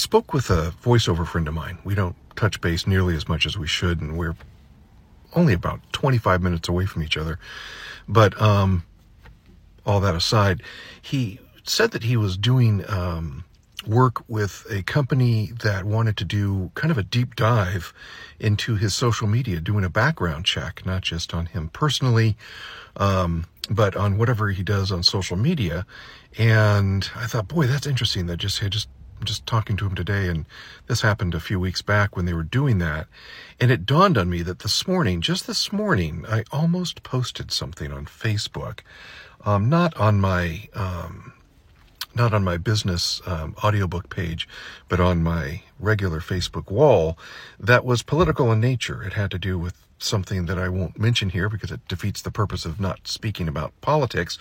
spoke with a voiceover friend of mine. We don't touch base nearly as much as we should, and we're only about 25 minutes away from each other. But um, all that aside, he said that he was doing um, work with a company that wanted to do kind of a deep dive into his social media, doing a background check, not just on him personally, um, but on whatever he does on social media. And I thought, boy, that's interesting. That just just just talking to him today, and this happened a few weeks back when they were doing that. And it dawned on me that this morning, just this morning, I almost posted something on Facebook, um, not on my um, not on my business um, audiobook page, but on my regular Facebook wall that was political in nature. It had to do with something that I won't mention here because it defeats the purpose of not speaking about politics,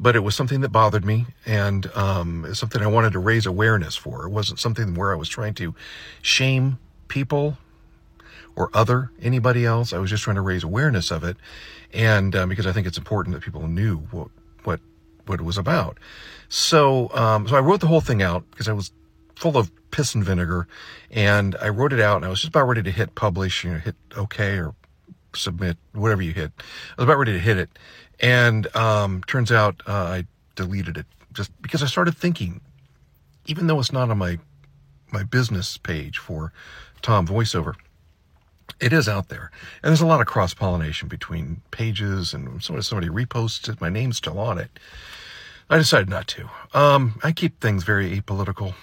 but it was something that bothered me and um, something I wanted to raise awareness for. It wasn't something where I was trying to shame people or other anybody else. I was just trying to raise awareness of it, and um, because I think it's important that people knew what what what it was about. So, um, so I wrote the whole thing out because I was full of piss and vinegar, and I wrote it out, and I was just about ready to hit publish, you know, hit OK or submit, whatever you hit. I was about ready to hit it, and um, turns out uh, I deleted it just because I started thinking, even though it's not on my my business page for Tom VoiceOver, it is out there. And there's a lot of cross pollination between pages, and somebody, somebody reposts it, my name's still on it. I decided not to. Um, I keep things very apolitical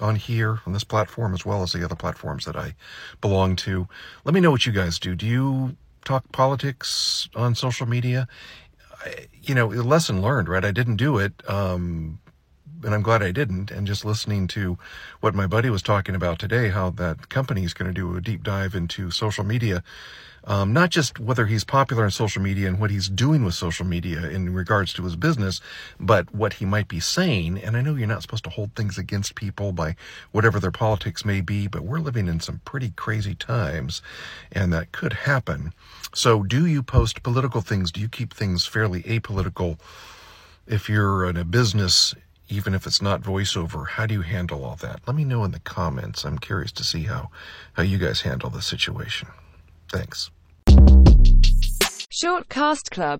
on here, on this platform, as well as the other platforms that I belong to. Let me know what you guys do. Do you talk politics on social media? I, you know, the lesson learned, right? I didn't do it. Um, and I'm glad I didn't. And just listening to what my buddy was talking about today, how that company is going to do a deep dive into social media, um, not just whether he's popular on social media and what he's doing with social media in regards to his business, but what he might be saying. And I know you're not supposed to hold things against people by whatever their politics may be, but we're living in some pretty crazy times, and that could happen. So, do you post political things? Do you keep things fairly apolitical? If you're in a business even if it's not voiceover how do you handle all that? Let me know in the comments. I'm curious to see how how you guys handle the situation. Thanks. Shortcast club